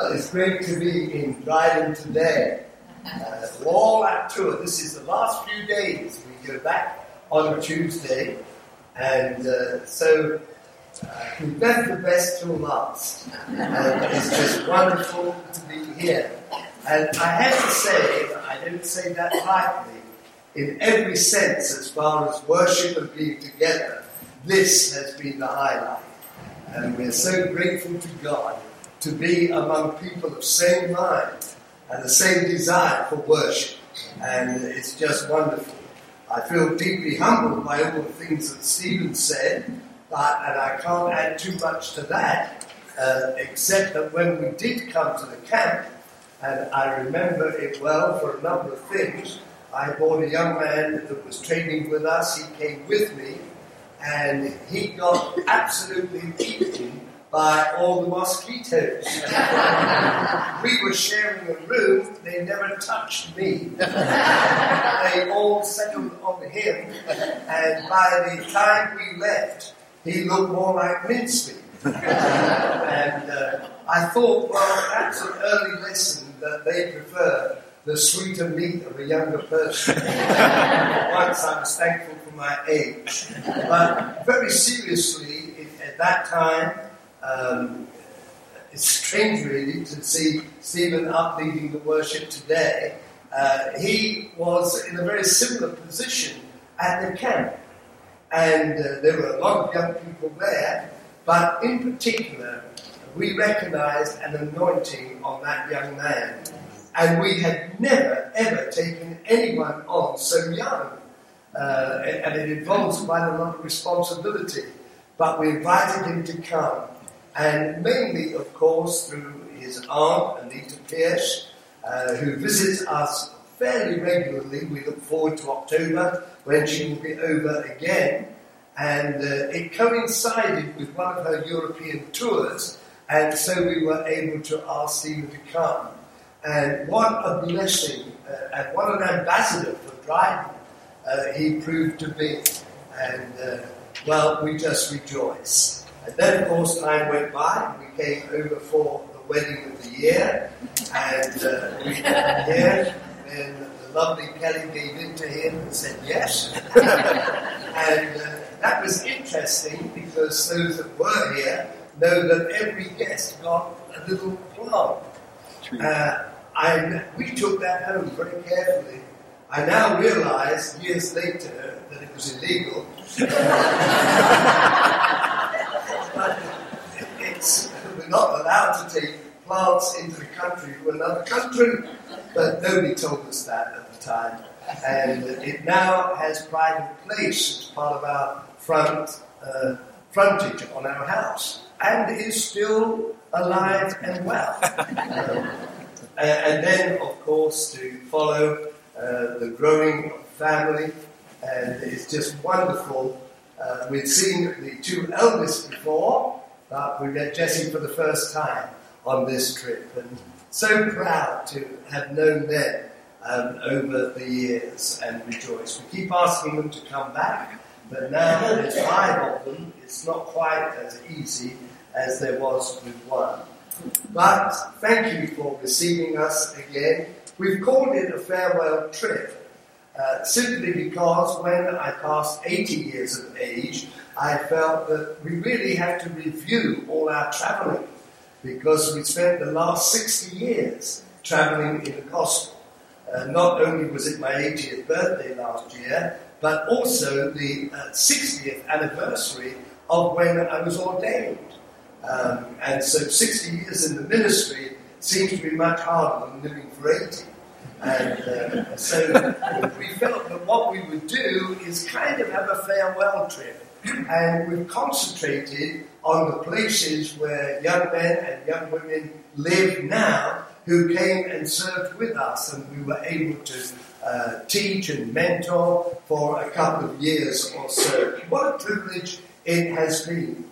Well, it's great to be in Dryden today. Uh, all at tour. This is the last few days. We go back on Tuesday, and uh, so uh, we left the best till last. And it's just wonderful to be here. And I have to say, I don't say that lightly, in every sense as far as worship and being together, this has been the highlight. And we're so grateful to God to be among people of the same mind and the same desire for worship. And it's just wonderful. I feel deeply humbled by all the things that Stephen said, but, and I can't add too much to that, uh, except that when we did come to the camp, and I remember it well for a number of things, I brought a young man that was training with us, he came with me, and he got absolutely eaten by all the mosquitoes. we were sharing a room, they never touched me. they all settled on him, and by the time we left, he looked more like mincemeat. and uh, I thought, well, that's an early lesson that they prefer the sweeter meat of a younger person. Once I was thankful for my age. But very seriously, at that time, um, it's strange, really, to see Stephen up leading the worship today. Uh, he was in a very similar position at the camp, and uh, there were a lot of young people there, but in particular, we recognized an anointing on that young man. And we had never, ever taken anyone on so young. Uh, and it involves quite a lot of responsibility. But we invited him to come and mainly, of course, through his aunt, Anita Pierce, uh, who visits us fairly regularly. We look forward to October when she will be over again. And uh, it coincided with one of her European tours, and so we were able to ask Stephen to come. And what a blessing, uh, and what an ambassador for Dryden uh, he proved to be. And, uh, well, we just rejoice. And then, of course, time went by. We came over for the wedding of the year, and uh, we here, and the lovely Kelly gave in to him and said yes. and uh, that was interesting because those that were here know that every guest got a little plant. Uh, I, we took that home very carefully. I now realize years later that it was illegal. it's, we're not allowed to take plants into the country from another country, but nobody told us that at the time. And it now has of place as part of our front uh, frontage on our house, and is still alive and well. um, and then, of course, to follow uh, the growing family, and it's just wonderful. Uh, we'd seen the two eldest before, but we met Jesse for the first time on this trip, and so proud to have known them um, over the years and rejoice. We keep asking them to come back, but now that there's five of them, it's not quite as easy as there was with one. But thank you for receiving us again. We've called it a farewell trip. Uh, simply because when I passed 80 years of age, I felt that we really had to review all our traveling because we spent the last 60 years traveling in the gospel. Uh, not only was it my 80th birthday last year, but also the uh, 60th anniversary of when I was ordained. Um, and so 60 years in the ministry seems to be much harder than living for 80. And uh, so we felt that what we would do is kind of have a farewell trip and we've concentrated on the places where young men and young women live now who came and served with us, and we were able to uh, teach and mentor for a couple of years or so. What a privilege it has been.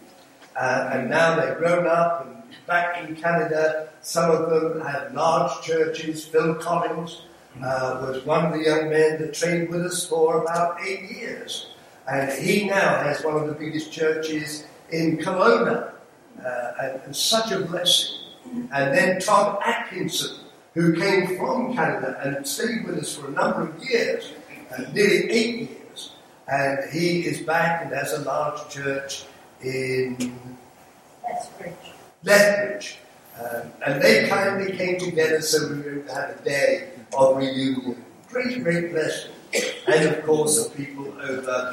Uh, and now they've grown up and back in Canada. Some of them have large churches. Phil Collins uh, was one of the young men that trained with us for about eight years. And he now has one of the biggest churches in Kelowna. Uh, and, and, such a blessing. And then Tom Atkinson, who came from Canada and stayed with us for a number of years, uh, nearly eight years. And he is back and has a large church in Lethbridge. Lethbridge. Um, and they kindly came together so we were to have a day of reunion. Great, great pleasure. And of course, the people over uh,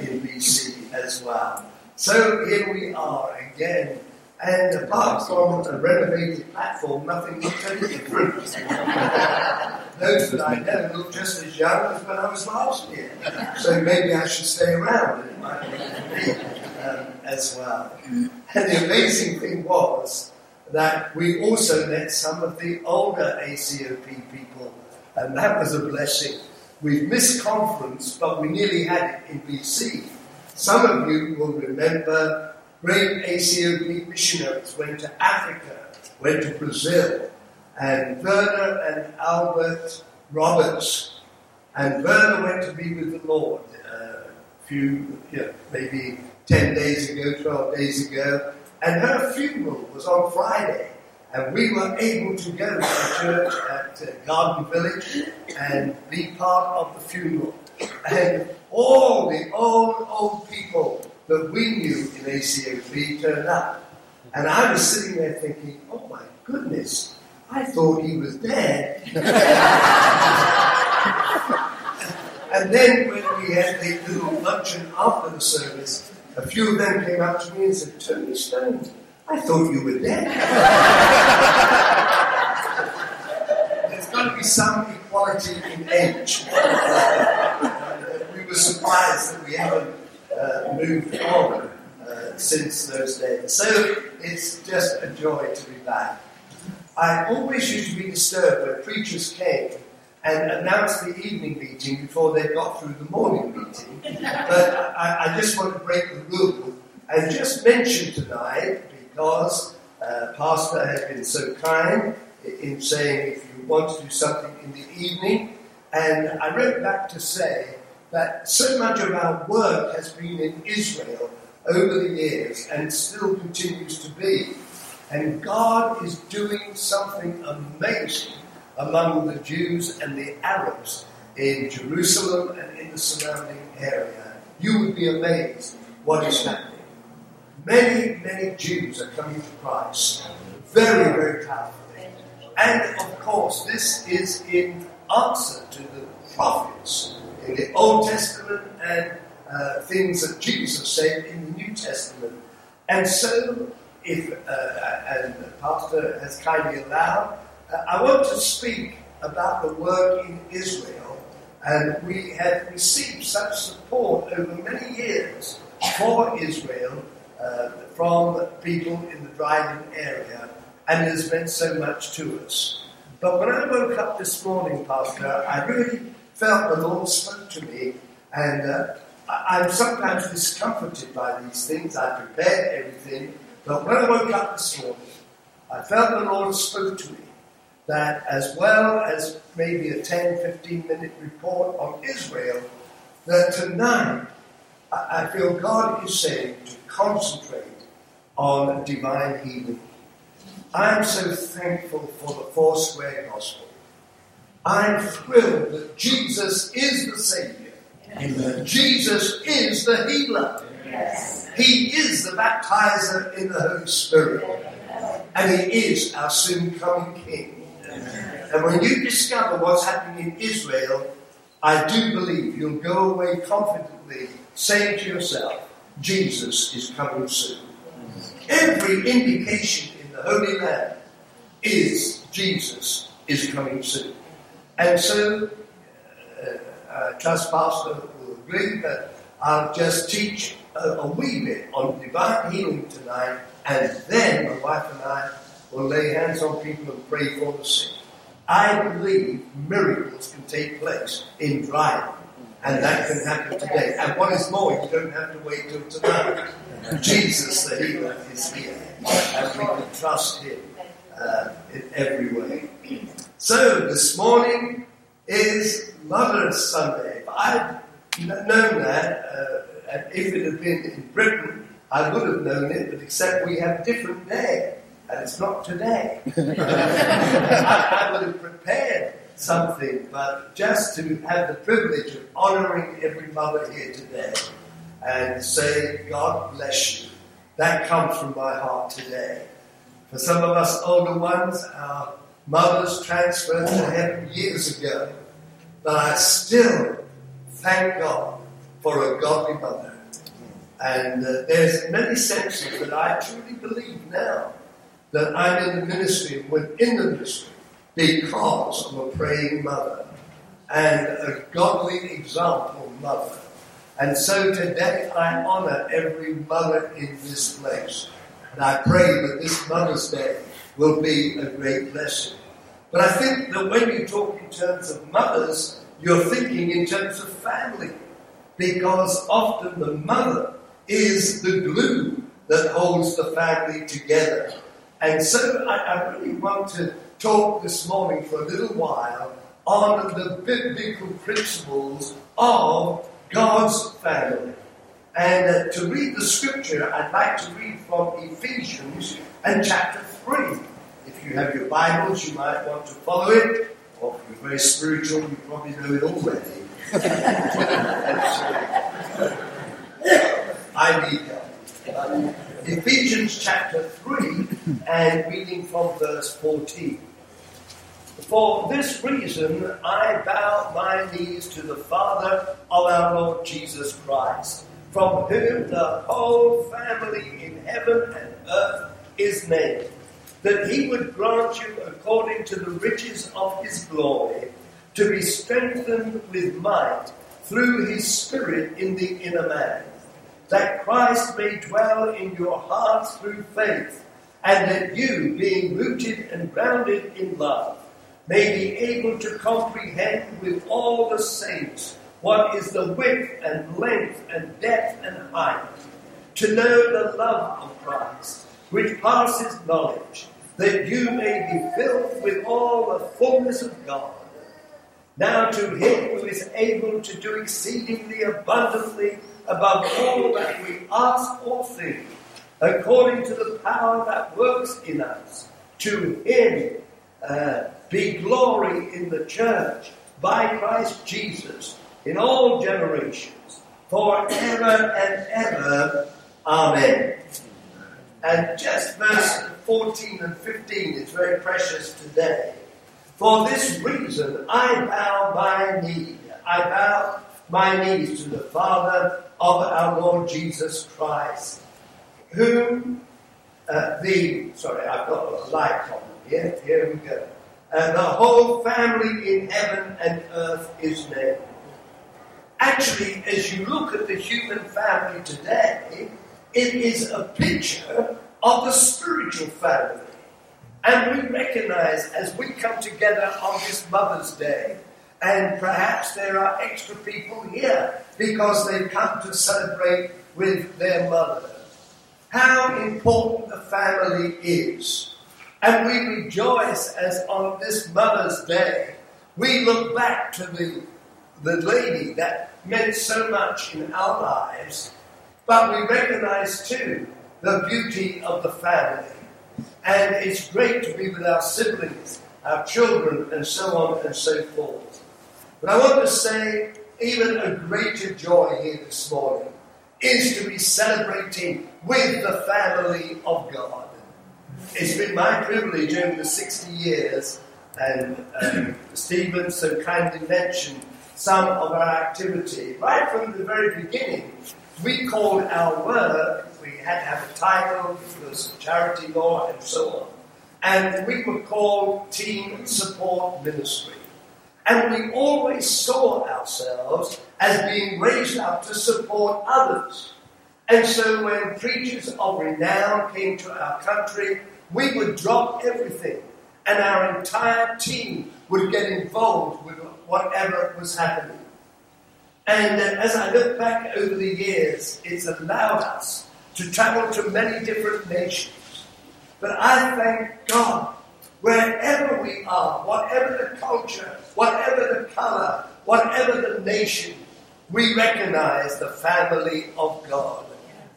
in BC as well. So here we are again. And apart from a renovated platform, nothing looks any different. Those that I know look just as young as when I was last year. So maybe I should stay around. Um, as well. And the amazing thing was that we also met some of the older ACOP people, and that was a blessing. We've missed conference, but we nearly had it in BC. Some of you will remember great ACOP missionaries went to Africa, went to Brazil, and Werner and Albert Roberts. And Werner went to be with the Lord uh, a few, know, maybe 10 days ago, 12 days ago. And her funeral was on Friday. And we were able to go to the church at uh, Garden Village and be part of the funeral. And all the old, old people that we knew in ACOP turned up. And I was sitting there thinking, oh my goodness, I thought he was dead. and then when we had the little luncheon after the service, a few of them came up to me and said, Tony Stones, I thought you were dead. There's got to be some equality in age. we were surprised that we haven't uh, moved on uh, since those days. So it's just a joy to be back. I always used to be disturbed when preachers came and announced the evening meeting before they got through the morning meeting. But I, I just want to break the rule and just mention tonight, because uh, Pastor has been so kind in saying if you want to do something in the evening, and I wrote back to say that so much of our work has been in Israel over the years and still continues to be. And God is doing something amazing among the Jews and the Arabs in Jerusalem and in the surrounding area. You would be amazed what is happening. Many, many Jews are coming to Christ very, very powerfully. And of course, this is in answer to the prophets in the Old Testament and uh, things that Jesus said in the New Testament. And so, if uh, and the pastor has kindly allowed, I want to speak about the work in Israel. And we have received such support over many years for Israel uh, from people in the Dryden area, and it has meant so much to us. But when I woke up this morning, Pastor, I really felt the Lord spoke to me, and uh, I'm sometimes discomforted by these things. I prepared everything, but when I woke up this morning, I felt the Lord spoke to me that as well as maybe a 10, 15 minute report on Israel, that tonight I feel God is saying to concentrate on divine healing. I'm so thankful for the four square Gospel. I'm thrilled that Jesus is the Savior. Amen. Jesus is the healer. Yes. He is the baptizer in the Holy Spirit. And He is our soon coming King. And when you discover what's happening in Israel, I do believe you'll go away confidently saying to yourself, Jesus is coming soon. Every indication in the Holy Land is Jesus is coming soon. And so, uh, uh, trust Pastor will agree that I'll just teach a, a wee bit on divine healing tonight, and then my wife and I will lay hands on people and pray for the sick. I believe miracles can take place in Dryden. And that can happen today. And what is more, you don't have to wait till tonight. Jesus, the healer, is here. And we can trust him uh, in every way. So, this morning is Mother's Sunday. I'd known that, uh, and if it had been in Britain, I would have known it, but except we have different day. And it's not today. I, I would have prepared something, but just to have the privilege of honoring every mother here today and say, God bless you. That comes from my heart today. For some of us older ones, our mothers transferred to heaven years ago, but I still thank God for a godly mother. And uh, there's many senses that I truly believe now that I'm in the ministry within the ministry because I'm a praying mother and a godly example mother. And so today I honor every mother in this place. And I pray that this Mother's Day will be a great blessing. But I think that when you talk in terms of mothers, you're thinking in terms of family. Because often the mother is the glue that holds the family together. And so I, I really want to talk this morning for a little while on the biblical principles of God's family. And uh, to read the scripture, I'd like to read from Ephesians and chapter 3. If you have your Bibles, you might want to follow it. Or if you're very spiritual, you probably know it already. I need. Ephesians chapter 3 and reading from verse 14. For this reason I bow my knees to the Father of our Lord Jesus Christ, from whom the whole family in heaven and earth is named, that he would grant you according to the riches of his glory to be strengthened with might through his Spirit in the inner man that Christ may dwell in your hearts through faith, and that you, being rooted and grounded in love, may be able to comprehend with all the saints what is the width and length and depth and height, to know the love of Christ, which passes knowledge, that you may be filled with all the fullness of God. Now to him who is able to do exceedingly abundantly above all that we ask or think, according to the power that works in us. To him uh, be glory in the church by Christ Jesus in all generations, forever and ever. Amen. And just verse 14 and 15 is very precious today. For this reason I bow my knee. I bow my knees to the Father of our Lord Jesus Christ, whom uh, the, sorry, I've got a light on here, here we go. Uh, the whole family in heaven and earth is named. Actually, as you look at the human family today, it is a picture of the spiritual family. And we recognize as we come together on this Mother's Day and perhaps there are extra people here because they've come to celebrate with their mother. How important the family is. And we rejoice as on this Mother's Day, we look back to the, the lady that meant so much in our lives, but we recognize too the beauty of the family. And it's great to be with our siblings, our children, and so on and so forth. But I want to say, even a greater joy here this morning is to be celebrating with the family of God. It's been my privilege over the 60 years, and um, Stephen so kindly mentioned some of our activity. Right from the very beginning, we called our work, we had to have a title, it was charity law, and so on. And we were called Team Support Ministry. And we always saw ourselves as being raised up to support others. And so when preachers of renown came to our country, we would drop everything and our entire team would get involved with whatever was happening. And uh, as I look back over the years, it's allowed us to travel to many different nations. But I thank God wherever we are, whatever the culture, whatever the color, whatever the nation, we recognize the family of God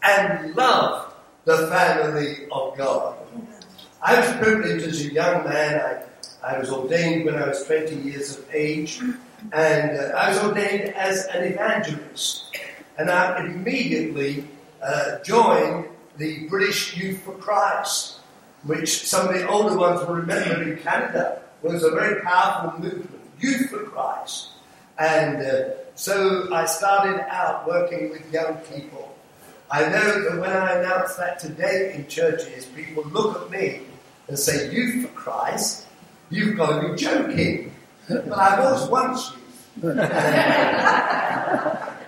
and love the family of God. I was privileged as a young man. I, I was ordained when I was 20 years of age, and uh, I was ordained as an evangelist. And I immediately uh, joined the British Youth for Christ, which some of the older ones will remember in Canada was a very powerful movement, Youth for Christ. And uh, so I started out working with young people. I know that when I announce that today in churches, people look at me and say, Youth for Christ? You've got to be joking. But I was once youth.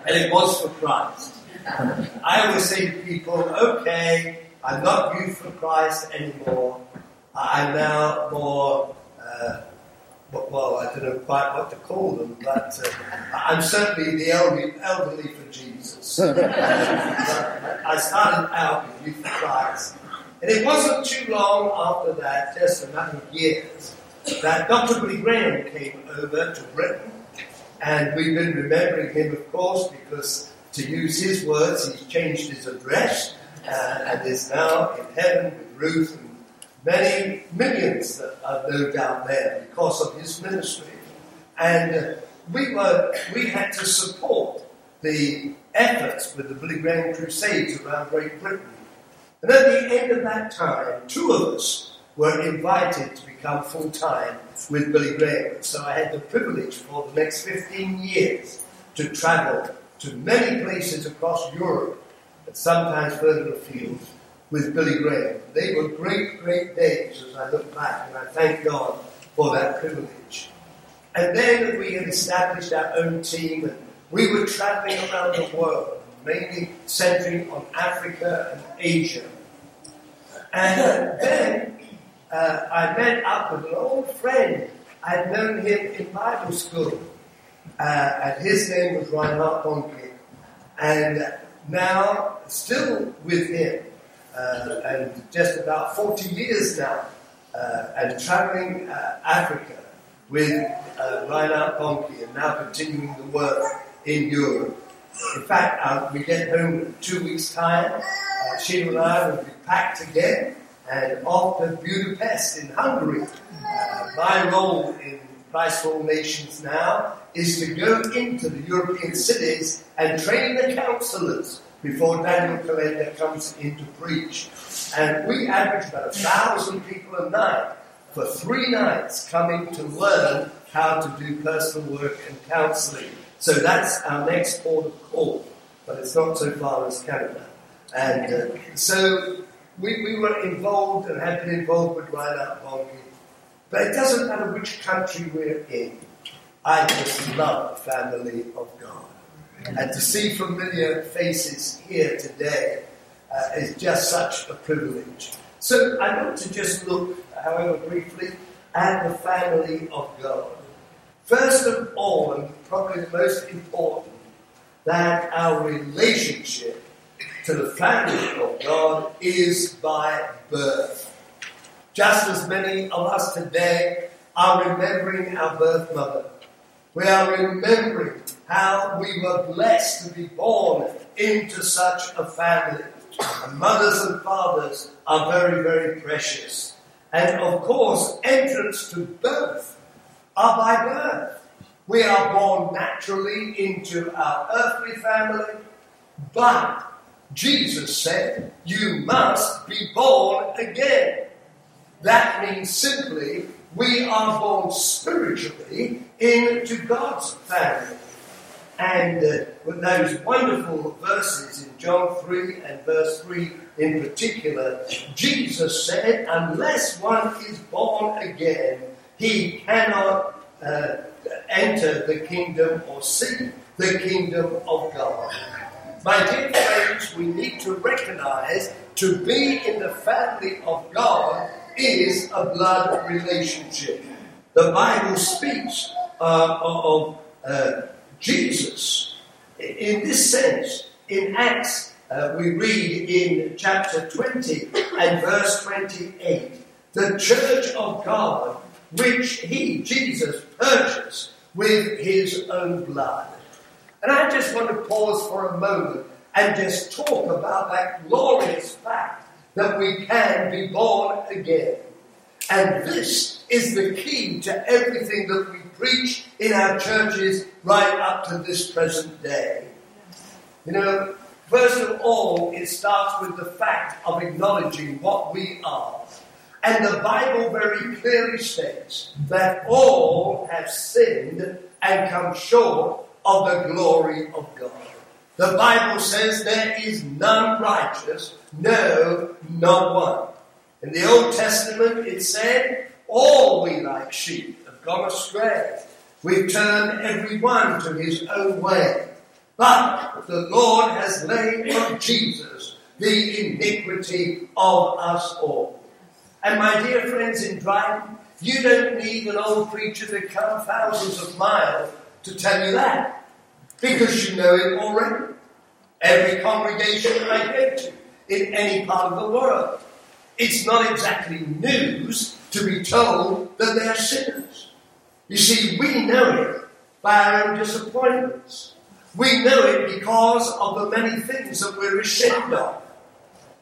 and it was for Christ. I always say to people, okay, I'm not youth for Christ anymore. I'm now more, uh, well, I don't know quite what to call them, but uh, I'm certainly the elderly, elderly for Jesus. I started out with youth for Christ. And it wasn't too long after that, just a matter of years, that Dr. Billy Graham came over to Britain. And we've been remembering him, of course, because to use his words, he's changed his address and is now in heaven with Ruth and many millions that are no doubt there because of his ministry. And uh, we were we had to support the efforts with the Billy Graham Crusades around Great Britain. And at the end of that time, two of us were invited to become full time with Billy Graham. So I had the privilege for the next 15 years to travel to many places across Europe, and sometimes further afield, with Billy Graham. They were great, great days as I look back, and I thank God for that privilege. And then we had established our own team, and we were traveling around the world, mainly centering on Africa and Asia. And then uh, I met up with an old friend. I'd known him in Bible school. Uh, and his name was Reinhard Bonnke. And now, still with him, uh, and just about 40 years now, uh, and traveling uh, Africa with uh, Reinhard Bonnke, and now continuing the work in Europe. In fact, uh, we get home in two weeks' time. Uh, Sheila and I will be packed again and off to Budapest in Hungary. Uh, my role in Christ Nations now is to go into the European cities and train the counselors before Daniel Kolenda comes in to preach. And we average about a thousand people a night for three nights coming to learn how to do personal work and counseling. So that's our next port of call, but it's not so far as Canada. And uh, so we, we were involved and have been involved with Reinhard Bonnke but it doesn't matter which country we're in. I just love the family of God. And to see familiar faces here today uh, is just such a privilege. So I want to just look, however briefly, at the family of God. First of all, and probably the most important, that our relationship to the family of God is by birth. Just as many of us today are remembering our birth mother. We are remembering how we were blessed to be born into such a family. And mothers and fathers are very, very precious. And of course, entrance to birth are by birth. We are born naturally into our earthly family, but Jesus said, You must be born again. That means simply we are born spiritually into God's family. And uh, with those wonderful verses in John 3 and verse 3 in particular, Jesus said, Unless one is born again, he cannot uh, enter the kingdom or see the kingdom of God. My dear friends, we need to recognize to be in the family of God is a blood relationship. The Bible speaks uh, of uh, Jesus in this sense. In Acts, uh, we read in chapter 20 and verse 28 the church of God, which he, Jesus, purchased with his own blood. And I just want to pause for a moment and just talk about that glorious fact that we can be born again. And this is the key to everything that we preach in our churches right up to this present day. You know, first of all, it starts with the fact of acknowledging what we are. And the Bible very clearly states that all have sinned and come short of the glory of God. The Bible says there is none righteous, no, not one. In the Old Testament, it said, All we like sheep have gone astray. We've turned every one to his own way. But the Lord has laid on Jesus the iniquity of us all. And my dear friends in Dryden, you don't need an old preacher to come thousands of miles to tell you that. Because you know it already. Every congregation I go to in any part of the world. It's not exactly news to be told that they're sinners. You see, we know it by our own disappointments. We know it because of the many things that we're ashamed of.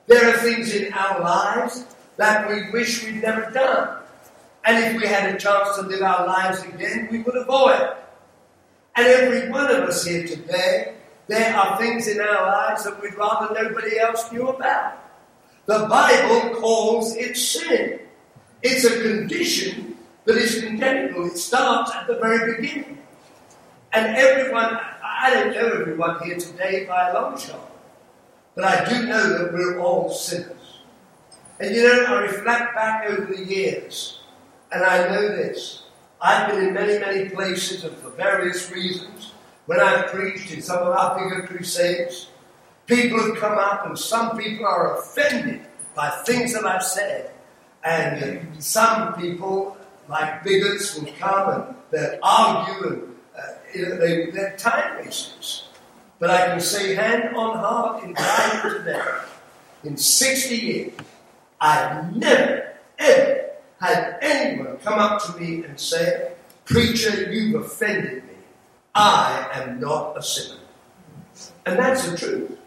There are things in our lives that we wish we'd never done. And if we had a chance to live our lives again, we would avoid. And every one of us here today, there are things in our lives that we'd rather nobody else knew about. The Bible calls it sin. It's a condition that is congenital. It starts at the very beginning. And everyone, I don't know everyone here today by a long shot, but I do know that we're all sinners. And you know, I reflect back over the years, and I know this. I've been in many, many places, and for various reasons, when I've preached in some of our bigger crusades, People have come up, and some people are offended by things that I've said. And some people, like bigots, will come and they'll argue, and uh, you know, they, they're time wasters. But I can say, hand on heart, in time today, in 60 years, I've never, ever had anyone come up to me and say, Preacher, you've offended me. I am not a sinner. And that's the truth.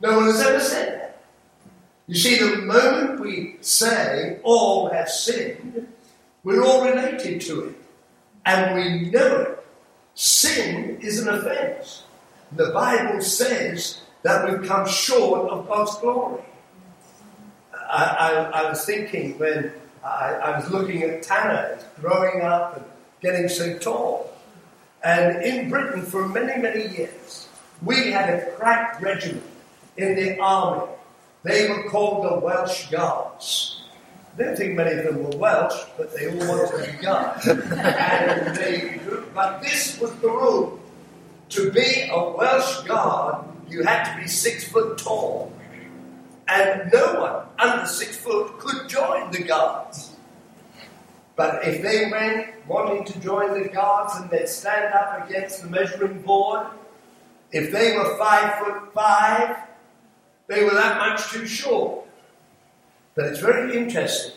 No one has ever said that. You see, the moment we say all have sinned, we're all related to it. And we know it. Sin is an offense. The Bible says that we've come short of God's glory. I, I, I was thinking when I, I, was looking at Tanner growing up and getting so tall. And in Britain, for many, many years, we had a crack regiment in the army. They were called the Welsh Guards. I don't think many of them were Welsh, but they all wanted to be guards. and they, but this was the rule. To be a Welsh guard, you had to be six foot tall. And no one under six foot could join the guards. But if they went wanting to join the guards and they'd stand up against the measuring board, if they were five foot five, they were that much too short. But it's very interesting.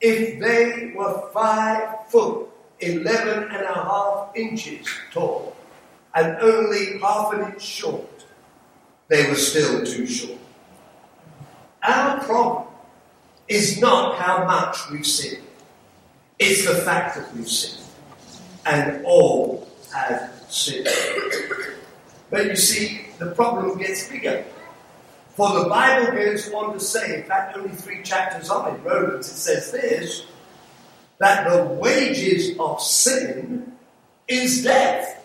If they were five foot, eleven and a half inches tall, and only half an inch short, they were still too short. Our problem is not how much we've sinned. It's the fact that we've sinned. And all have sinned. But you see, the problem gets bigger. For the Bible goes on to say, in fact, only three chapters on in Romans, it says this that the wages of sin is death,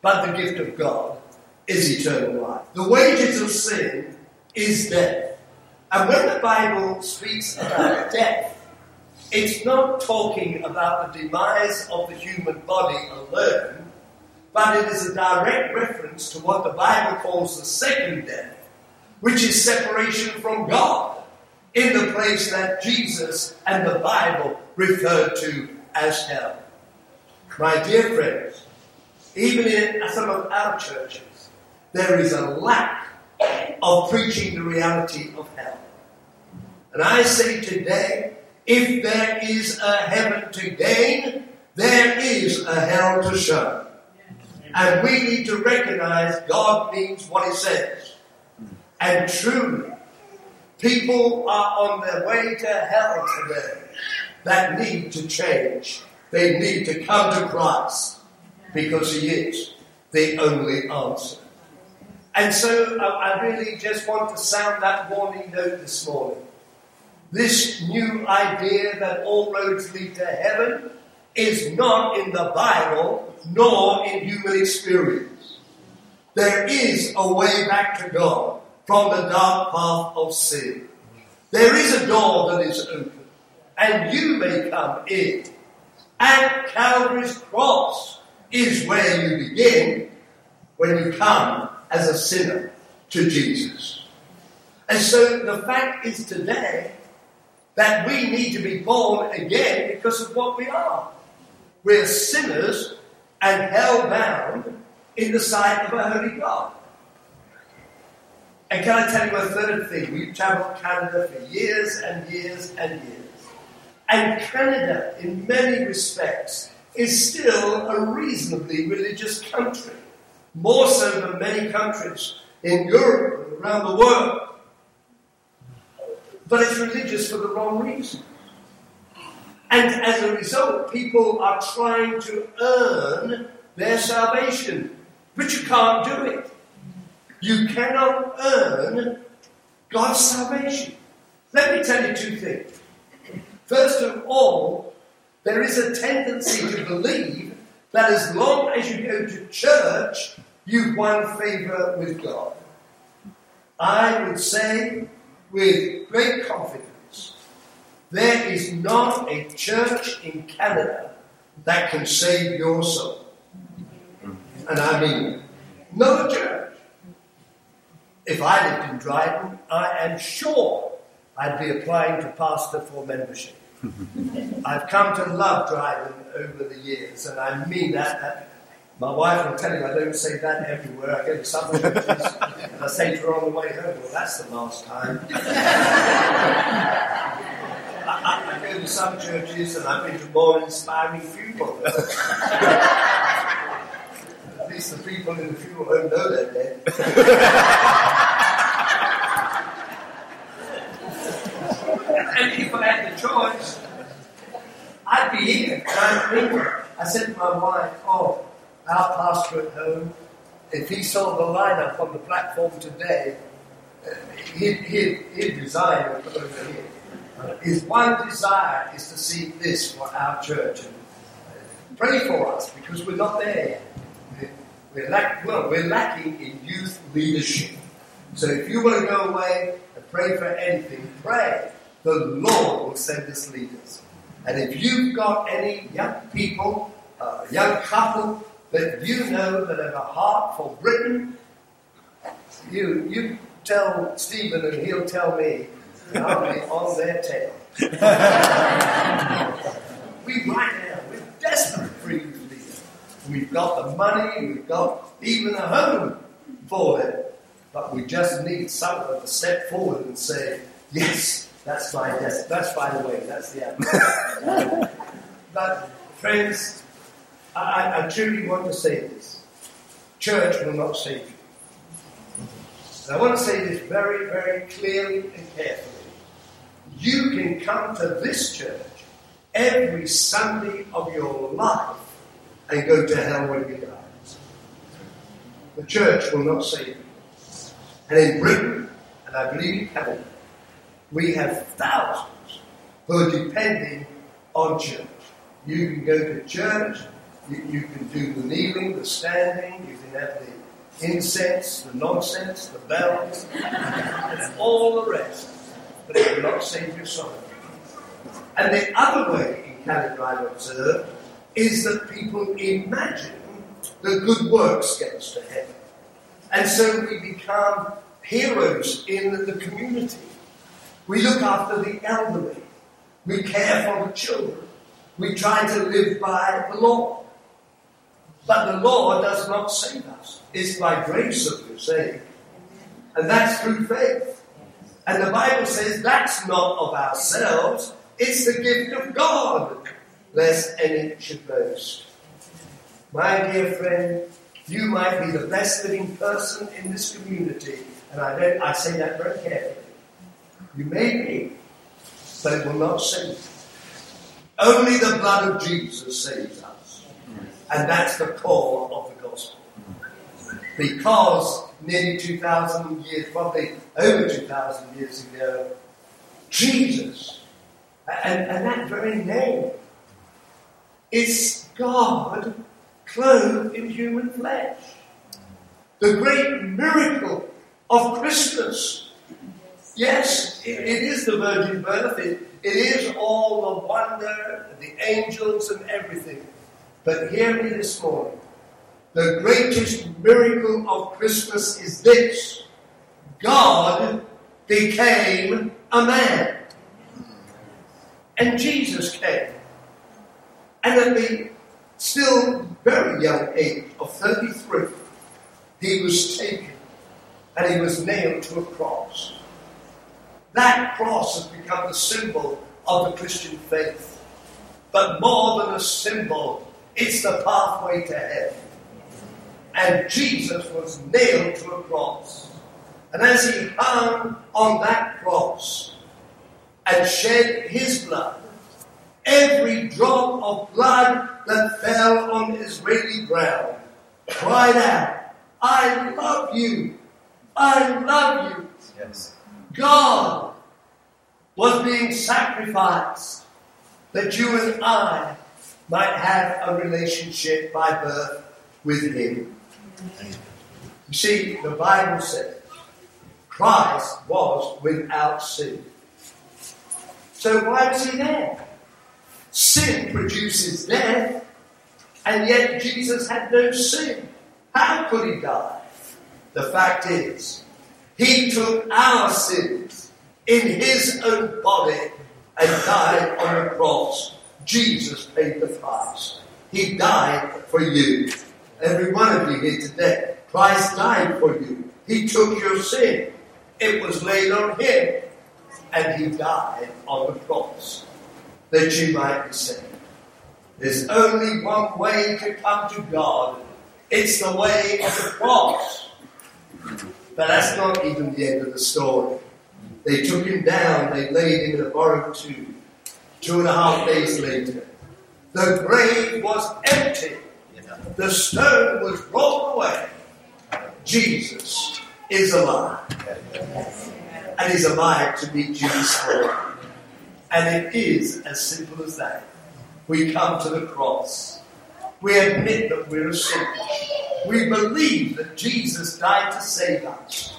but the gift of God is eternal life. The wages of sin is death. And when the Bible speaks about death, it's not talking about the demise of the human body alone, but it is a direct reference to what the Bible calls the second death which is separation from God, in the place that Jesus and the Bible refer to as hell. My dear friends, even in some of our churches, there is a lack of preaching the reality of hell. And I say today, if there is a heaven to gain, there is a hell to shun. And we need to recognize God means what He says. And truly, People are on their way to hell today that need to change. They need to come to Christ because He is the only answer. And so uh, I really just want to sound that warning note this morning. This new idea that all roads lead to heaven is not in the Bible nor in human experience. There is a way back to God from the dark path of sin. There is a door that is open, and you may come in. At Calvary's cross is where you begin when you come as a sinner to Jesus. And so the fact is today that we need to be born again because of what we are. We're sinners and hell bound in the sight of a holy God. And can I tell you a third thing? We've traveled Canada for years and years and years. And Canada, in many respects, is still a reasonably religious country, more so than many countries in Europe and around the world. But it's religious for the wrong reason. And as a result, people are trying to earn their salvation, but you can't do it. You cannot earn God's salvation. Let me tell you two things. First of all, there is a tendency to believe that as long as you go to church, you've won favor with God. I would say with great confidence, there is not a church in Canada that can save your soul. And I mean, no church. If I lived in Dryden, I am sure I'd be applying to pastor for membership. I've come to love Dryden over the years, and I mean that. that my wife will tell you I don't say that everywhere. I go to some churches and I say to her on the way home, well, that's the last time. I, I, I, go to some churches and I've been to more inspiring funerals. At least the people in the funeral home know they're dead. and if I had the choice, I'd be here. I said to my wife, oh, our pastor at home, if he saw the lineup on the platform today, uh, he'd, he'd, he'd resign and over here. His one desire is to see this for our church. And uh, pray for us because we're not there. We're, lack, well, we're lacking in youth leadership. So if you want to go away and pray for anything, pray the Lord will send us leaders. And if you've got any young people, uh, young couple that you know that have a heart for Britain, you you tell Stephen and he'll tell me, and I'll be on their tail. we right now, we're desperate for you to leaders. We've got the money, we've got even a home for them, but we just need someone to step forward and say, yes, that's my desk. That's, by the way, that's the answer. but, friends, I, I truly want to say this. Church will not save you. And I want to say this very, very clearly and carefully. You can come to this church every Sunday of your life and go to hell when you die. The church will not save you. And in Britain, and I believe in Canada, we have thousands who are depending on church. You can go to church, you, you can do the kneeling, the standing, you can have the incense, the nonsense, the bells, and all the rest. But it will not save your soul. And the other way in Canada I've observed is that people imagine the good works get us to heaven. And so we become heroes in the community. We look after the elderly. We care for the children. We try to live by the law. But the law does not save us. It's by grace that we're saved. And that's through faith. And the Bible says that's not of ourselves, it's the gift of God, lest any should boast. My dear friend, you might be the best living person in this community, and I, don't, I say that very carefully. You may be, but it will not save you. Only the blood of Jesus saves us. And that's the core of the gospel. Because nearly 2,000 years, probably over 2,000 years ago, Jesus, and, and that very name, is God clothed in human flesh. The great miracle of Christmas. Yes, it, it is the virgin birth. It, it is all the wonder, the angels, and everything. But hear me this morning. The greatest miracle of Christmas is this God became a man. And Jesus came. And at the still very young age of 33, he was taken and he was nailed to a cross. That cross has become the symbol of the Christian faith. But more than a symbol, it's the pathway to heaven. And Jesus was nailed to a cross. And as he hung on that cross and shed his blood, every drop of blood that fell on Israeli ground cried out, I love you. I love you. Yes. God was being sacrificed that you and I might have a relationship by birth with Him. You see, the Bible says Christ was without sin. So why was He there? Sin produces death, and yet Jesus had no sin. How could He die? The fact is, He took our sins in His own body and died on the cross. Jesus paid the price. He died for you. Every one of you here today. Christ died for you. He took your sin. It was laid on Him. And He died on the cross that you might be saved. There's only one way to come to God. It's the way of the cross. But that's not even the end of the story. They took him down, they laid him in a borrowed tomb. Two and a half days later, the grave was empty. The stone was rolled away. Jesus is alive. And he's alive to meet this morning. And it is as simple as that. We come to the cross. We admit that we're a sinner. We believe that Jesus died to save us.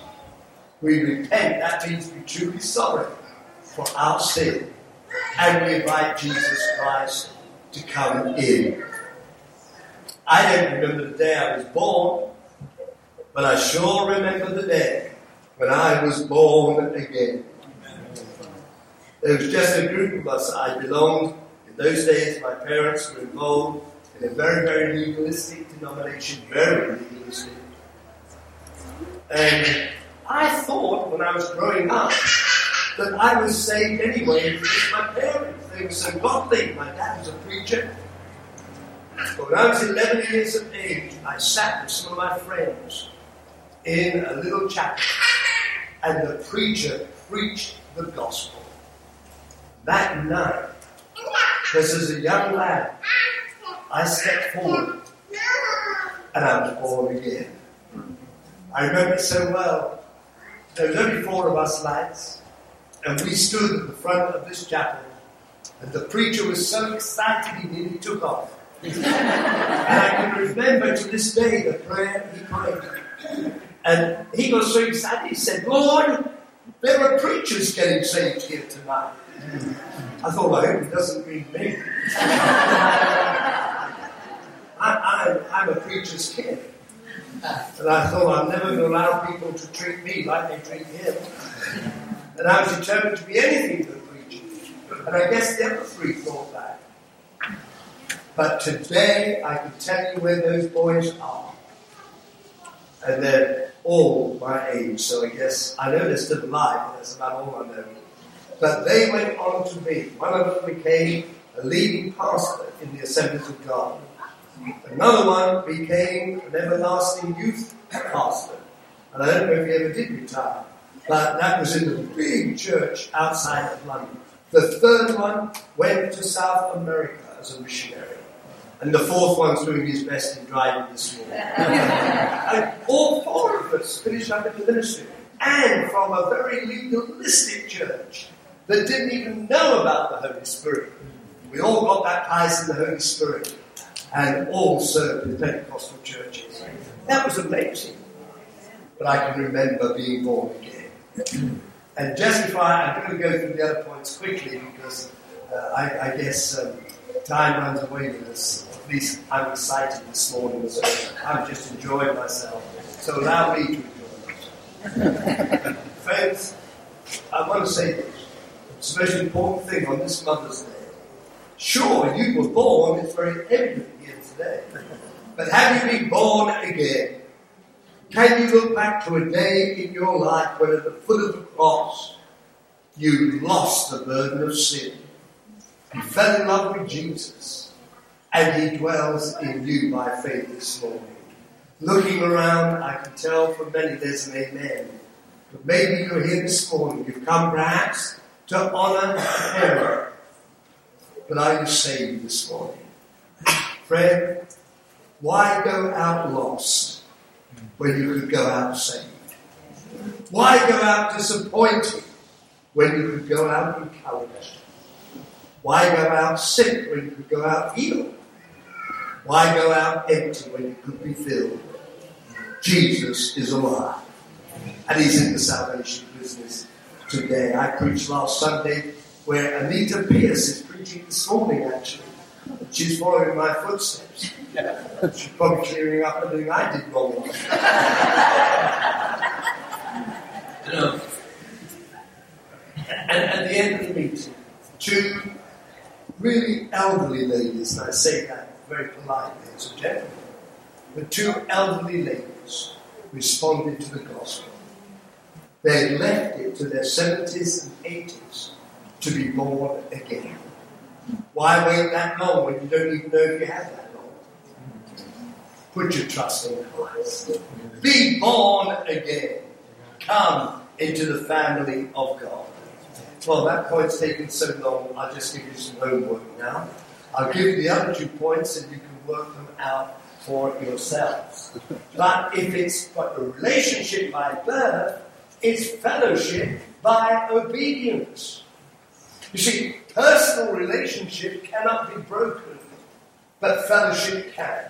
We repent, that means we're truly sorry for our sin. And we invite Jesus Christ to come in. I don't remember the day I was born, but I sure remember the day when I was born again. There was just a group of us I belonged. In those days, my parents were involved in a very, very legalistic denomination, very legalistic. And I thought when I was growing up that I was saved anyway because my parents, they were so godly. My dad was a preacher. But when I was 11 years of age, I sat with some of my friends in a little chapel, and the preacher preached the gospel. That night, just as a young lad, I stepped forward and I was born again. I remember it so well. There was only four of us lads, and we stood at the front of this chapel, and the preacher was so excited he nearly took off. and I can remember to this day the prayer he prayed. And he was so excited, he said, Lord, there are preachers getting saved here tonight. I thought, well, I hope he doesn't mean me. I, am a preacher's kid. And I thought I'm never going to allow people to treat me like they treat him. And I was determined to be anything but a preacher. And I guess the other three thought that. But today I can tell you where those boys are. And they're all my age, so I guess I know they're still alive, but that's about all I know. But they went on to be. One of them became a leading pastor in the Assemblies of God. Another one became an everlasting youth pastor. And I don't know if he ever did retire. but that was in a big church outside of London. The third one went to South America as a missionary. And the fourth one's doing his best in driving this morning. and all four of us finished up in the ministry. And from a very legalistic church that didn't even know about the Holy Spirit. We all got baptized in the Holy Spirit and all served in Pentecostal churches. That was amazing. But I can remember being born again. And just before I, I'm going to go through the other points quickly because uh, I, I, guess um, time runs away with us. At least I'm excited this morning, so I'm just enjoying myself. So allow me to enjoy myself. Friends, I want to say this. It's the most important thing on this Mother's Day. Sure, you were born, it's very evident here today. But have you been born again? Can you look back to a day in your life when at the foot of the cross you lost the burden of sin? You fell in love with Jesus and he dwells in you by faith this morning. Looking around, I can tell from many there's an amen. But maybe you're here this morning. You've come perhaps to honor parent. But are you saved this morning? Friend, why go out lost? when you could go out saved? Why go out disappointed when you could go out encouraged? Why go out sick when you could go out healed? Why go out empty when you could be filled? Jesus is alive. And he's in the salvation business today. I preached last Sunday where Anita Pierce is preaching this morning, actually. She's following my footsteps. She's probably clearing up everything I did wrong. know, and at the end of the meeting, two really elderly ladies, and I say that very politely as a gentleman, the two elderly ladies responded to the gospel. They left it to their 70s and 80s to be born again. Why wait that long when you don't even know if you have that long? Put your trust in Christ. Be born again. Come into the family of God. Well, that point's taken so long, I'll just give you some homework now. I'll give you the other two points and you can work them out for yourselves. But if it's got a relationship by birth, it's fellowship by obedience. You see, personal relationship cannot be broken, but fellowship can.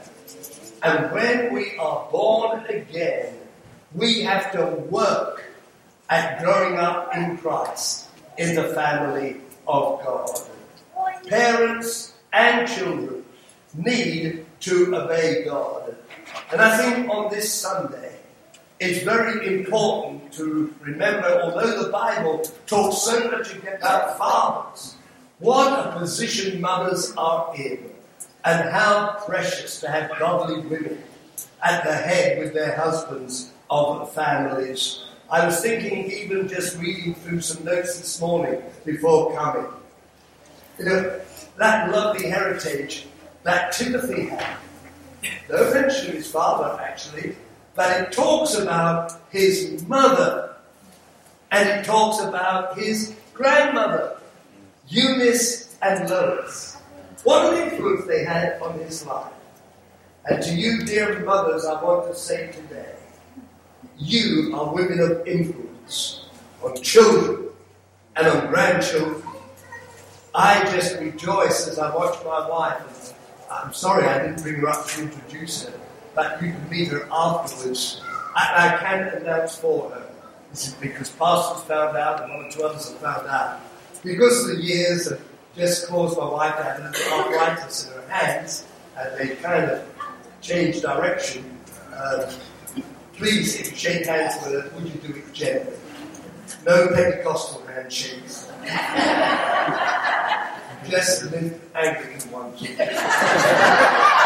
And when we are born again, we have to work at growing up in Christ in the family of God. Parents and children need to obey God. And I think on this Sunday, it's very important to remember, although the Bible talks so much about fathers, what a position mothers are in, and how precious to have godly women at the head with their husbands of families. I was thinking, even just reading through some notes this morning before coming, you know, that lovely heritage that Timothy had. No mention his father, actually, but it talks about his mother and it talks about his grandmother, Eunice and Lois. What an influence they had on his life. And to you, dear mothers, I want to say today, you are women of influence on children and on grandchildren. I just rejoice as I watch my wife. I'm sorry I didn't bring her up to introduce her but you can meet her afterwards. I can announce for her. This is because pastors found out and one or two others have found out. Because of the years have just caused my wife to have a little arthritis in her hands, and they kind of changed direction. Uh, please, if you shake hands with her, would you do it gently? No Pentecostal handshakes. just the Anglican ones.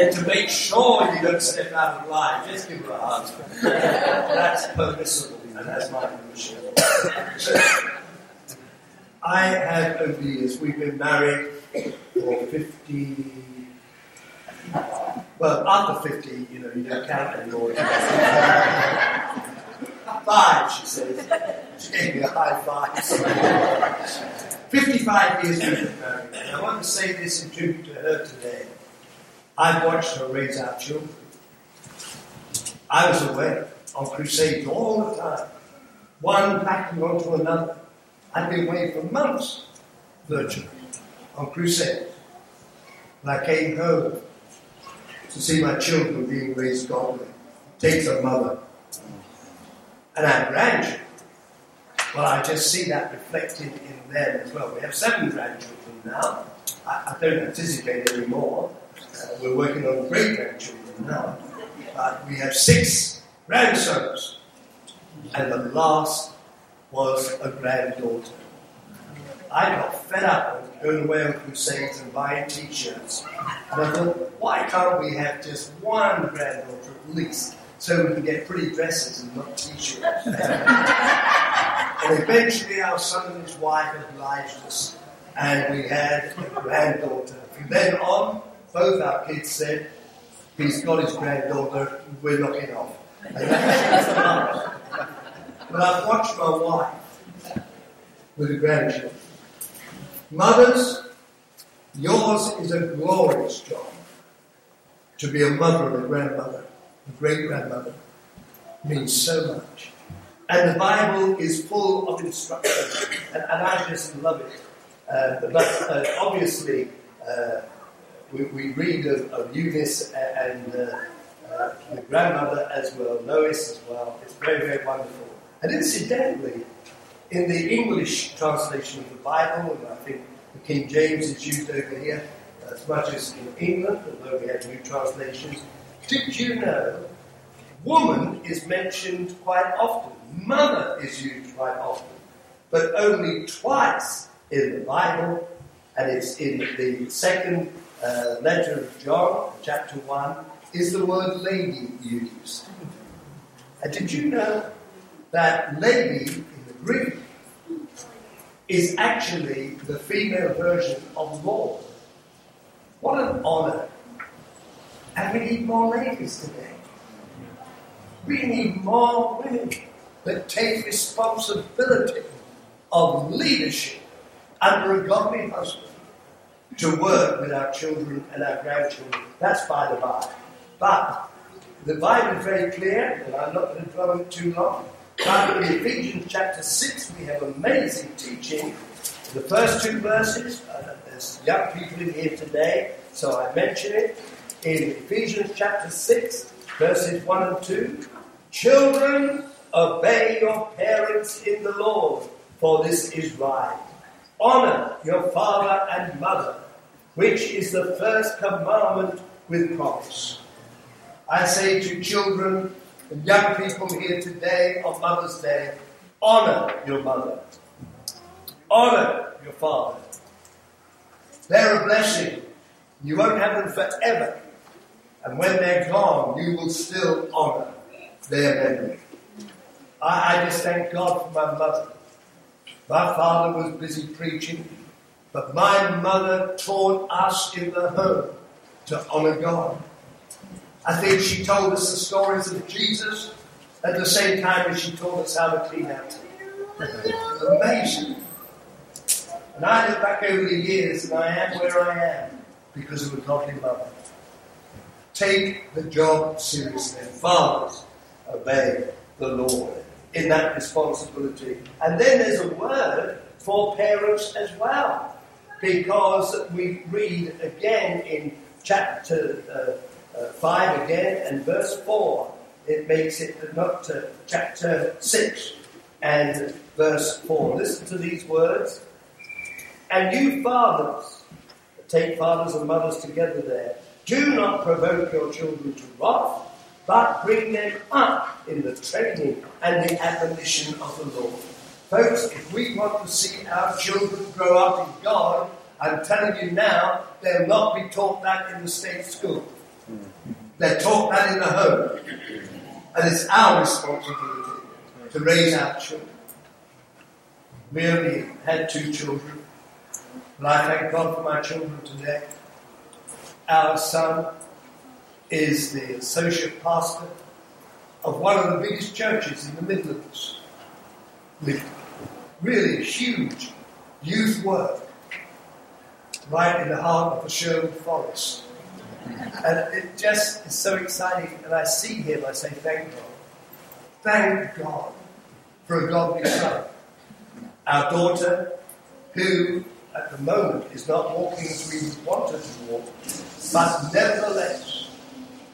and to make sure you don't step out of line, just give her a hug. that's permissible, and that's my permission. I have over the years, we've been married for 50, Well, after 50, you know, you don't count anymore. Five, she says. She gave me a high five. 55 years we've been married. And I want to say this in tribute to her today. I've watched her raise our children. I was away on crusades all the time, one backing onto another. I'd been away for months, virtually, on crusades. And I came home to see my children being raised godly. Takes a mother. And our grandchildren. Well, I just see that reflected in them as well. We have seven grandchildren now. I, I don't anticipate any more. Uh, we're working on great grandchildren now. But we have six grandsons. And the last was a granddaughter. I got fed up with going away on crusades and buying t-shirts. And I thought, why can't we have just one granddaughter at least so we can get pretty dresses and not t-shirts? and eventually our son and his wife obliged us and we had a granddaughter. From then on, both our kids said, he's got his granddaughter, we're knocking off. but I've watched my wife with the grandchildren. Mothers, yours is a glorious job. To be a mother and a grandmother, a great grandmother, means so much. And the Bible is full of instruction, and, and I just love it. Uh, but uh, obviously, uh, we, we, read of, of Eunice and uh, uh, the grandmother as well, Lois as well. It's very, very wonderful. And incidentally, in the English translation of the Bible, and I think the King James is used over here as much as in England, although we have new translations. Did you know woman is mentioned quite often? Mother is used quite often, but only twice in the Bible, and it's in the second uh, letter of John, chapter 1, is the word lady used. And did you know that lady in the Greek is actually the female version of Lord? What an honor. And we need more ladies today. We need more women that take responsibility of leadership under a godly husband to work with our children and our grandchildren. That's by the by. But the Bible is very clear, and I'm not going to dwell on it too long. But in Ephesians chapter 6, we have amazing teaching. The first two verses, uh, there's young people in here today, so I mention it. In Ephesians chapter 6, verses 1 and 2, Children, obey your parents in the Lord, for this is right. Honor your father and mother, which is the first commandment with promise. I say to children and young people here today on Mother's Day, honor your mother. Honor your father. They're a blessing. You won't have them forever. And when they're gone, you will still honor their memory. I, I just thank God for my mother. My father was busy preaching, but my mother taught us in the home to honor God. I think she told us the stories of Jesus at the same time as she taught us how to clean out. Amazing. And I look back over the years and I am where I am because of a godly mother. Take the job seriously. Fathers, obey the Lord in that responsibility. And then there's a word for parents as well, because we read again in chapter uh, uh, 5 again and verse 4. It makes it not uh, chapter 6 and verse 4. Listen to these words. And you fathers, take fathers and mothers together there, do not provoke your children to wrath but bring them up in the training and the admonition of the Lord. Folks, if we want to see our children grow up in God, I'm telling you now, they'll not be taught that in the state school. They're taught that in the home. And it's our responsibility to raise our children. We only had two children, but I thank God for my children today. Our son is the associate pastor of one of the biggest churches in the Midlands with really huge youth work right in the heart of the Sherwood Forest. And it just is so exciting. And I see him, I say, thank God. Thank God for a godly son. Our daughter, who at the moment is not walking as we want her to walk, but nevertheless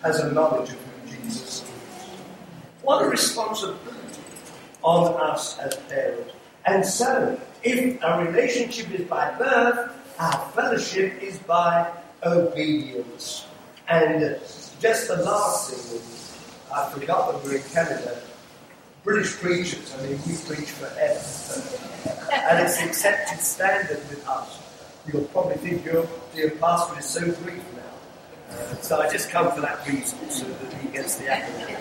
has a knowledge of who Jesus is. What a responsibility on us as parents. And so, if our relationship is by birth, our fellowship is by obedience. And just the last thing, I forgot that we're in Canada. British preachers, I mean, we preach forever. and it's the accepted standard with us. You'll probably think your, your pastor is so brief now. Uh, so I just come for that reason, so that he gets the accolade.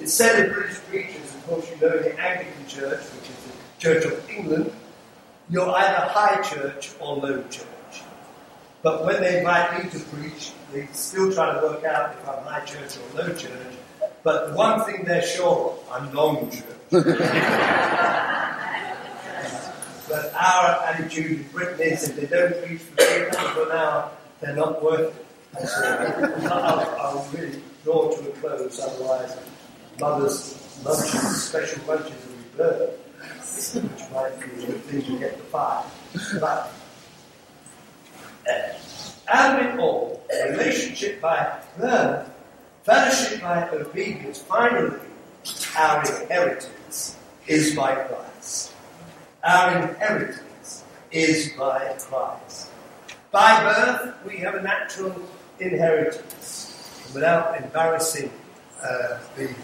it's said in British preachers, of course, you know, the Anglican Church, which is the Church of England, you're either high church or low church. But when they invite me to preach, they still try to work out if I'm high church or low church. But one thing they're sure of, I'm long church. but our attitude in Britain is if they don't preach for three quarters of an hour, they're not worth it. So I'll, I'll really draw to a close, otherwise mother's lunches, special lunches be burned, which might be the thing to get the fire. But out of it all, relationship by love, fellowship by obedience, finally, our inheritance is by Christ. Our inheritance is by Christ. By birth, we have a natural inheritance. Without embarrassing uh, the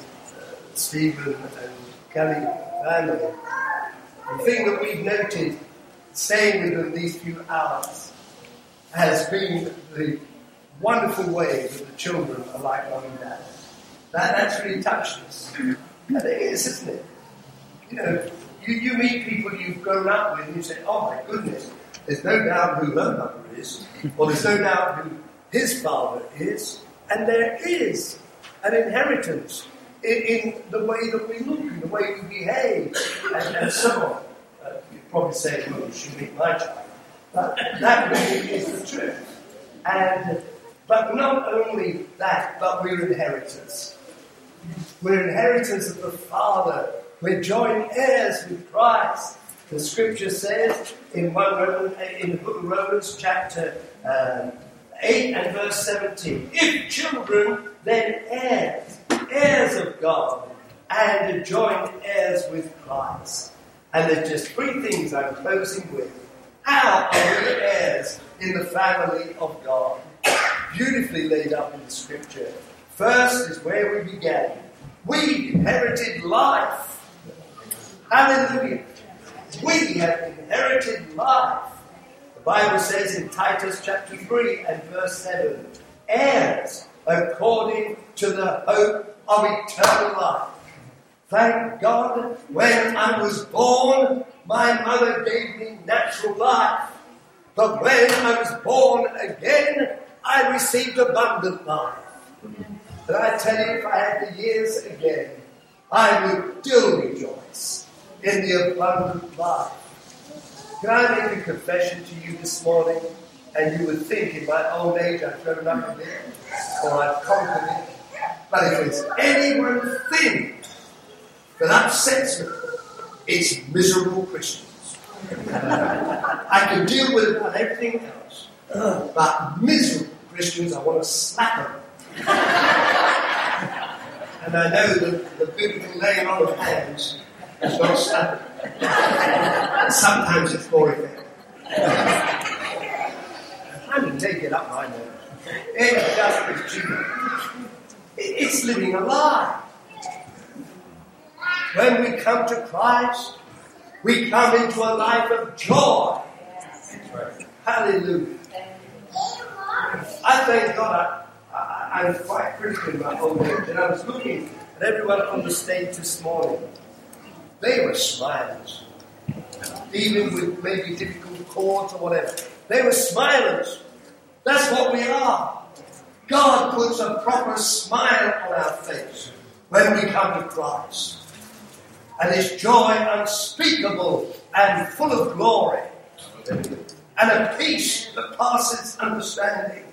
Stephen and Kelly family, the thing that we've noted staying with them these few hours has been the wonderful way that the children are like mum and dad. That, really touched us. And it is, isn't it? You know, you, you meet people you've grown up with and you say, oh my goodness, there's no doubt who her mother is, or there's no doubt who his father is, and there is an inheritance in, in the way that we look, in the way we behave, and, and so on. Uh, you'd probably say, well, you should meet my child. But that really is the truth. And but not only that, but we're inheritors. We're inheritors of the Father. We're joint heirs with Christ. The scripture says in, Roman, in the book of Romans, chapter um, 8 and verse 17 If children, then heirs, heirs of God, and joint heirs with Christ. And there's just three things I'm closing with. How are we heirs in the family of God? Beautifully laid up in the scripture. First is where we began. We inherited life. Hallelujah. We have inherited life. The Bible says in Titus chapter 3 and verse 7 heirs according to the hope of eternal life. Thank God, when I was born, my mother gave me natural life. But when I was born again, I received abundant life. But I tell you, if I had the years again, I would still rejoice in the abundant life. Can I make a confession to you this morning? And you would think in my old age I've grown up a bit, or I've conquered it. But if there's any one thing that upsets me, it's miserable Christians. I can deal with everything else, but miserable Christians, I want to slap them. and I know that the biblical laying on of hands is not slapping. Sometimes it's more effective. I mean, take it up my nose. It's just as cheap. It's living a lie. When we come to Christ, we come into a life of joy. Hallelujah. I thank God I, I, I'm quite Christian my own age, and I was looking at everyone on the stage this morning. They were smilers. Even with maybe difficult chords or whatever. They were smilers. That's what we are. God puts a proper smile on our face when we come to Christ. And His joy unspeakable and full of glory. And a peace that passes understanding.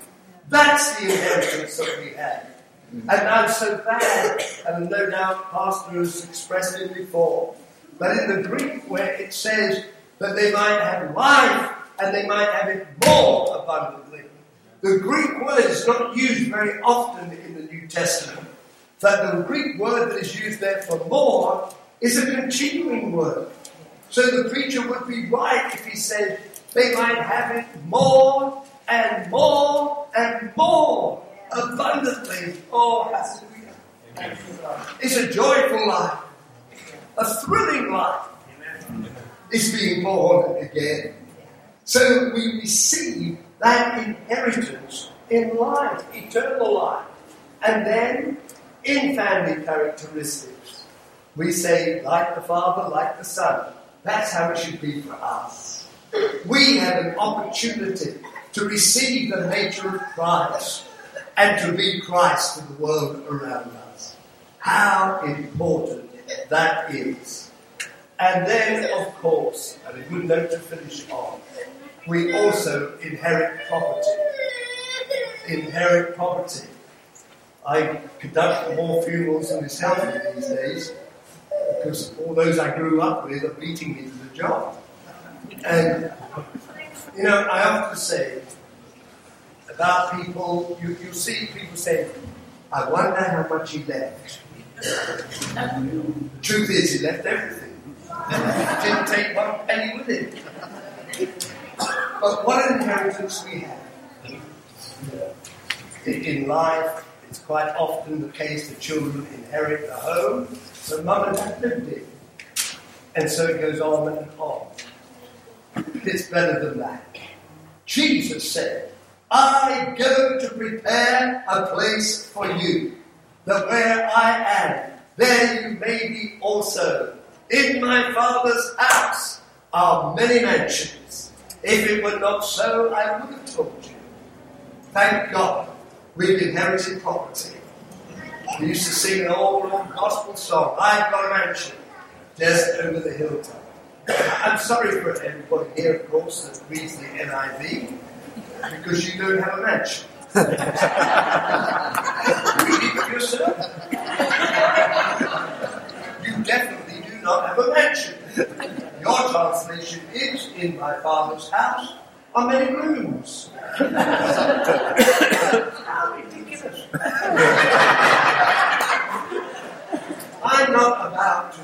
That's the inheritance that we have. And I'm so glad, and no doubt Pastor has expressed it before, but in the Greek where it says that they might have life and they might have it more abundantly, the Greek word is not used very often in the New Testament. That the Greek word that is used there for more is a continuing word. So the preacher would be right if he said they might have it more and more and more abundantly. Oh, hallelujah. It's a joyful life, a thrilling life. It's being born again. So we receive that inheritance in life, eternal life. And then in family characteristics, we say, like the Father, like the Son. That's how it should be for us. We have an opportunity to receive the nature of Christ and to be Christ to the world around us. How important that is. And then, of course, and a good note to finish on, we also inherit property. Inherit property. I conduct more funerals than is these days because all those I grew up with are beating me to the job. And, you know, I often say about people, you, you see people say, I wonder how much he left. the truth is, he left everything. He didn't take one penny with him. But what an inheritance we have. In life, it's quite often the case that children inherit the home that mum and dad lived in. And so it goes on and on. It's better than that. Jesus said, I go to prepare a place for you, that where I am, there you may be also. In my Father's house are many mansions. If it were not so, I would have told you. Thank God we've inherited property. We used to sing an old, old gospel song, I've got a mansion just over the hilltop. I'm sorry for everybody here, of course, that reads the NIV, because you don't have a mansion. Read it yourself. You definitely do not have a mansion. Your translation is, in my father's house are many rooms. How ridiculous. I'm not about to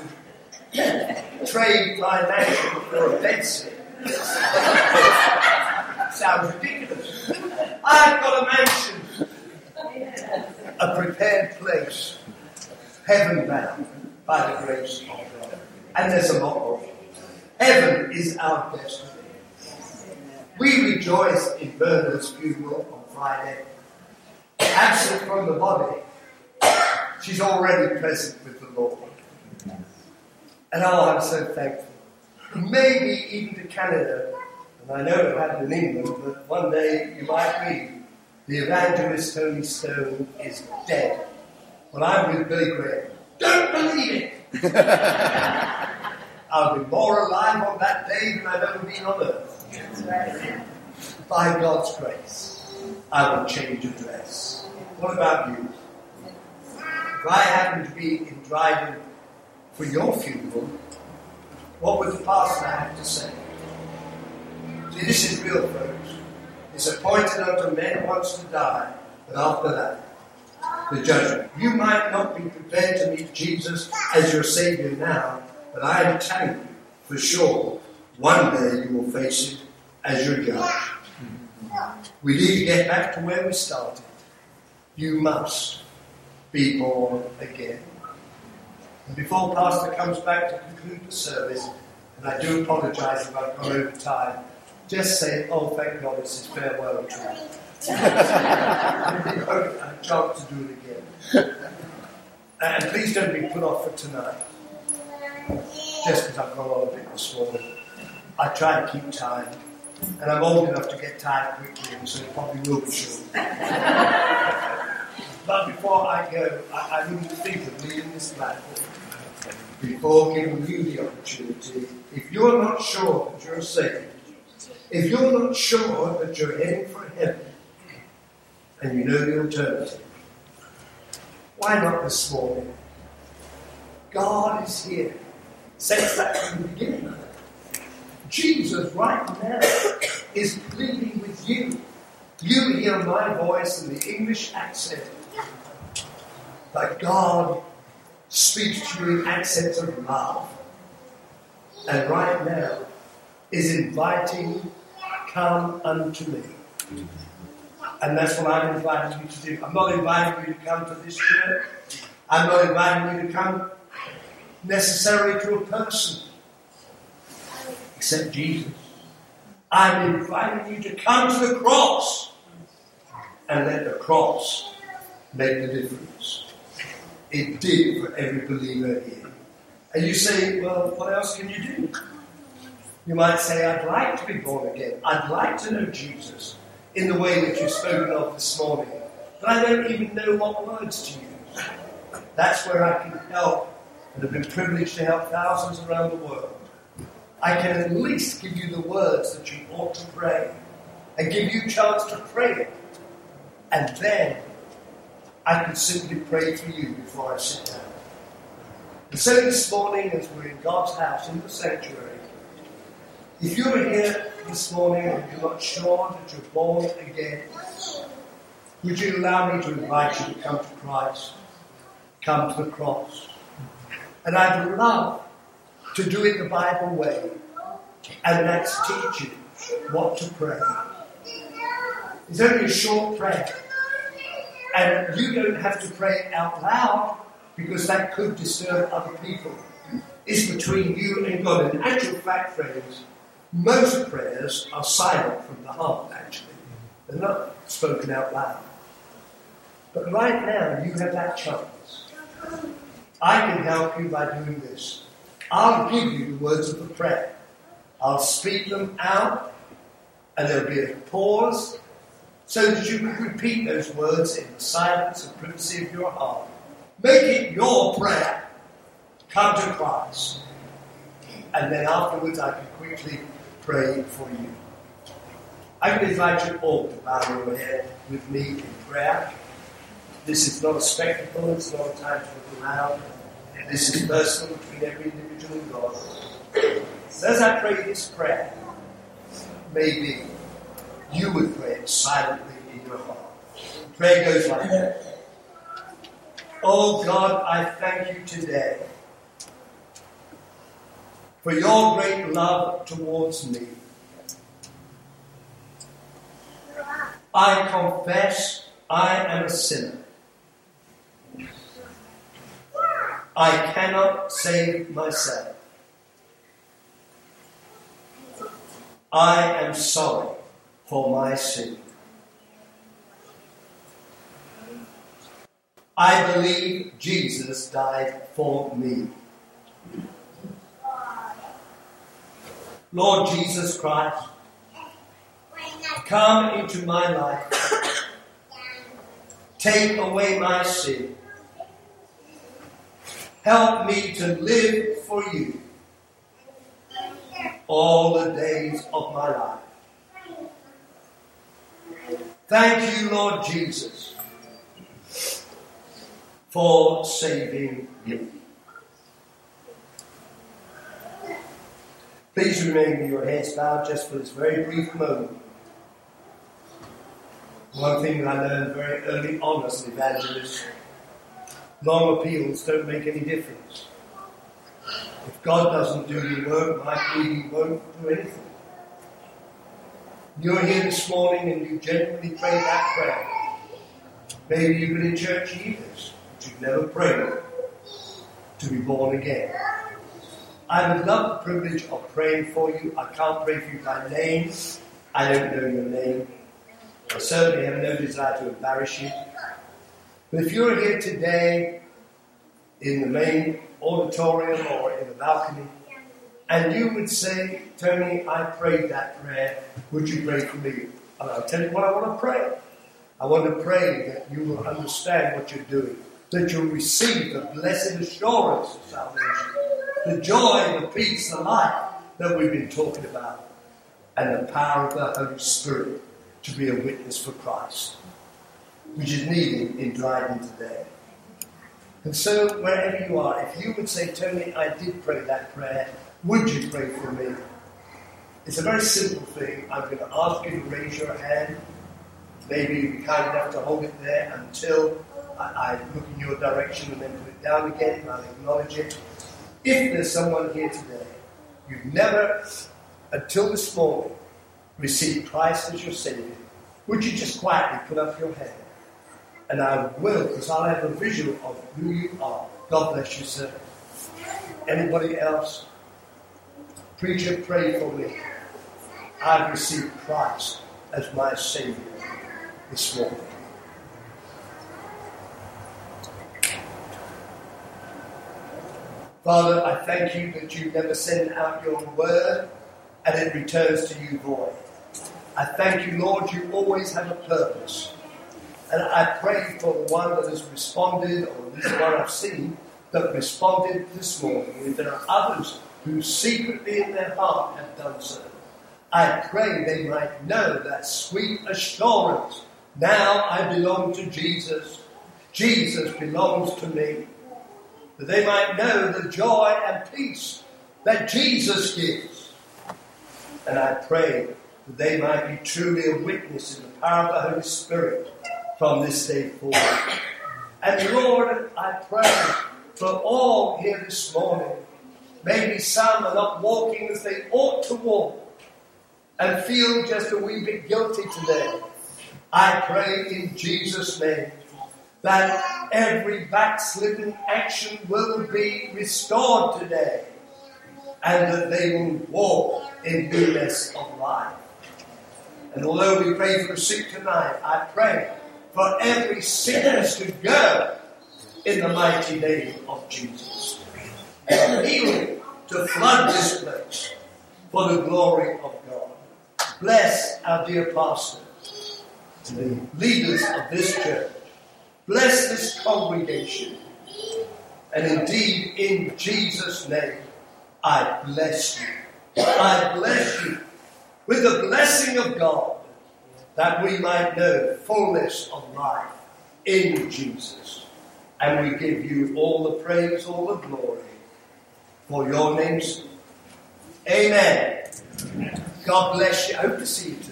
trade my mansion for a bedsit. Sounds ridiculous. I've got a mansion, a prepared place, heaven bound by the grace of God. And there's a lot more. Heaven is our destiny. We rejoice in Bernard's funeral on Friday. Absent from the body, she's already present with the Lord. And oh, I'm so thankful. Maybe even to Canada, and I know it happened in England, but one day you might read the evangelist Tony Stone is dead. Well, I'm with Billy Graham. Don't believe it! I'll be more alive on that day than I've ever been on earth. By God's grace, I will change address. What about you? If I happen to be in Dryden for your funeral, what would the pastor have to say? See, this is real, folks. It's appointed unto men once to die, but after that, the judgment. You might not be prepared to meet Jesus as your Savior now, but I telling you for sure, one day you will face it as your judge. We need to get back to where we started. You must be born again. And before Pastor comes back to conclude the service, and I do apologize if I've gone over time, just say, oh, thank God, this is farewell to address. a chance to do it again. And please don't be put off for tonight. Just because I've on a bit this morning. I try to keep time. And I'm old enough to get tired quickly, so it probably will be short. but before I go, I, I wouldn't think of leaving this platform before giving you the opportunity. If you're not sure that you're saved, if you're not sure that you're heading for heaven, and you know the alternative, why not this morning? God is here. Says that from the beginning. Jesus, right now, is pleading with you. You hear my voice in the English accent. But God speaks to you in accents of love. And right now is inviting, come unto me. And that's what I'm inviting you to do. I'm not inviting you to come to this church. I'm not inviting you to come necessarily to a person except Jesus. I'm inviting you to come to the cross and let the cross make the difference. It did for every believer here. And you say, well, what else can you do? You might say, I'd like to be born again. I'd like to know Jesus in the way that you've spoken of this morning. But I don't even know what words to use. That's where I can help and have been privileged to help thousands around the world. I can at least give you the words that you ought to pray and give you a chance to pray it. And then I can simply pray for you before I sit down. And so this morning, as we're in God's house, in the sanctuary, if you're here this morning and you're not sure that you're born again, would you allow me to invite you to come to Christ, come to the cross? And I'd love to do it the Bible way, and that's teach you what to pray. It's only a short prayer, and you don't have to pray out loud because that could disturb other people. It's between you and God. In actual fact, friends, most prayers are silent from the heart, actually. They're not spoken out loud. But right now, you have that chance. I can help you by doing this. I'll give you the words of the prayer. I'll speak them out, and there'll be a pause so that you can repeat those words in the silence and privacy of your heart. Make it your prayer. Come to Christ. And then afterwards, I can quickly pray for you. I can invite you all to bow your head with me in prayer. This is not a spectacle, it's not a time to look around. This is personal between every individual and God. So as I pray this prayer, maybe you would pray it silently in your heart. Prayer goes like that. Oh God, I thank you today for your great love towards me. I confess I am a sinner. I cannot save myself. I am sorry for my sin. I believe Jesus died for me. Lord Jesus Christ, come into my life. Take away my sin. Help me to live for you all the days of my life. Thank you, Lord Jesus, for saving me. Please remain with your heads bowed just for this very brief moment. One thing I learned very early on as an evangelist long appeals don't make any difference. If God doesn't do the work, my pleading won't do anything. You're here this morning and you genuinely prayed that prayer. Maybe you've been in church years, but you've never prayed to be born again. I would love the privilege of praying for you. I can't pray for you by name. I don't know your name. I certainly have no desire to embarrass you. But if you're here today in the main auditorium or in the balcony and you would say, Tony, I prayed that prayer, would you pray for me? And I'll tell you what I want to pray. I want to pray that you will understand what you're doing, that you'll receive the blessed assurance of salvation, the joy, the peace, the life that we've been talking about, and the power of the Holy Spirit to be a witness for Christ, which is needed in Dryden today. And so, wherever you are, if you would say, Tony, I did pray that prayer, would you pray for me? It's a very simple thing. I'm going to ask you to raise your hand. Maybe you'd be kind enough to hold it there until I, I look in your direction and then put it down again and I'll acknowledge it. If there's someone here today, you've never, until this morning, received Christ as your Savior, would you just quietly put up your hand? And I will, because I'll have a visual of who you are. God bless you, sir. Anybody else? Preacher, pray for me. I've received Christ as my Savior this morning. Father, I thank you that you never send out your word and it returns to you void. I thank you, Lord, you always have a purpose. And I pray for the one that has responded, or at least one I've seen, that responded this morning. If there are others who secretly in their heart have done so, I pray they might know that sweet assurance. Now I belong to Jesus. Jesus belongs to me. That they might know the joy and peace that Jesus gives. And I pray that they might be truly a witness in the power of the Holy Spirit from this day forward. And Lord, I pray for all here this morning. Maybe some are not walking as they ought to walk and feel just a wee bit guilty today, I pray in Jesus' name that every backslidden action will be restored today and that they will walk in newness of life. And although we pray for the sick tonight, I pray for every sinner to go in the mighty name of Jesus. And healing to flood this place for the glory of God. Bless our dear pastor, the leaders of this church. Bless this congregation. And indeed, in Jesus' name, I bless you. I bless you with the blessing of God that we might know fullness of life in Jesus. And we give you all the praise, all the glory for your name's sake. Amen. God bless you. I hope to see you tonight.